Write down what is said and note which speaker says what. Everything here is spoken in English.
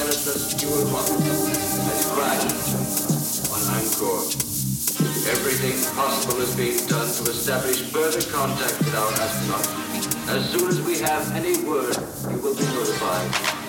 Speaker 1: pilotless dual rocket has crashed on Angkor. Everything possible is being done to establish further contact with our astronauts. As soon as we have any word, you will be notified.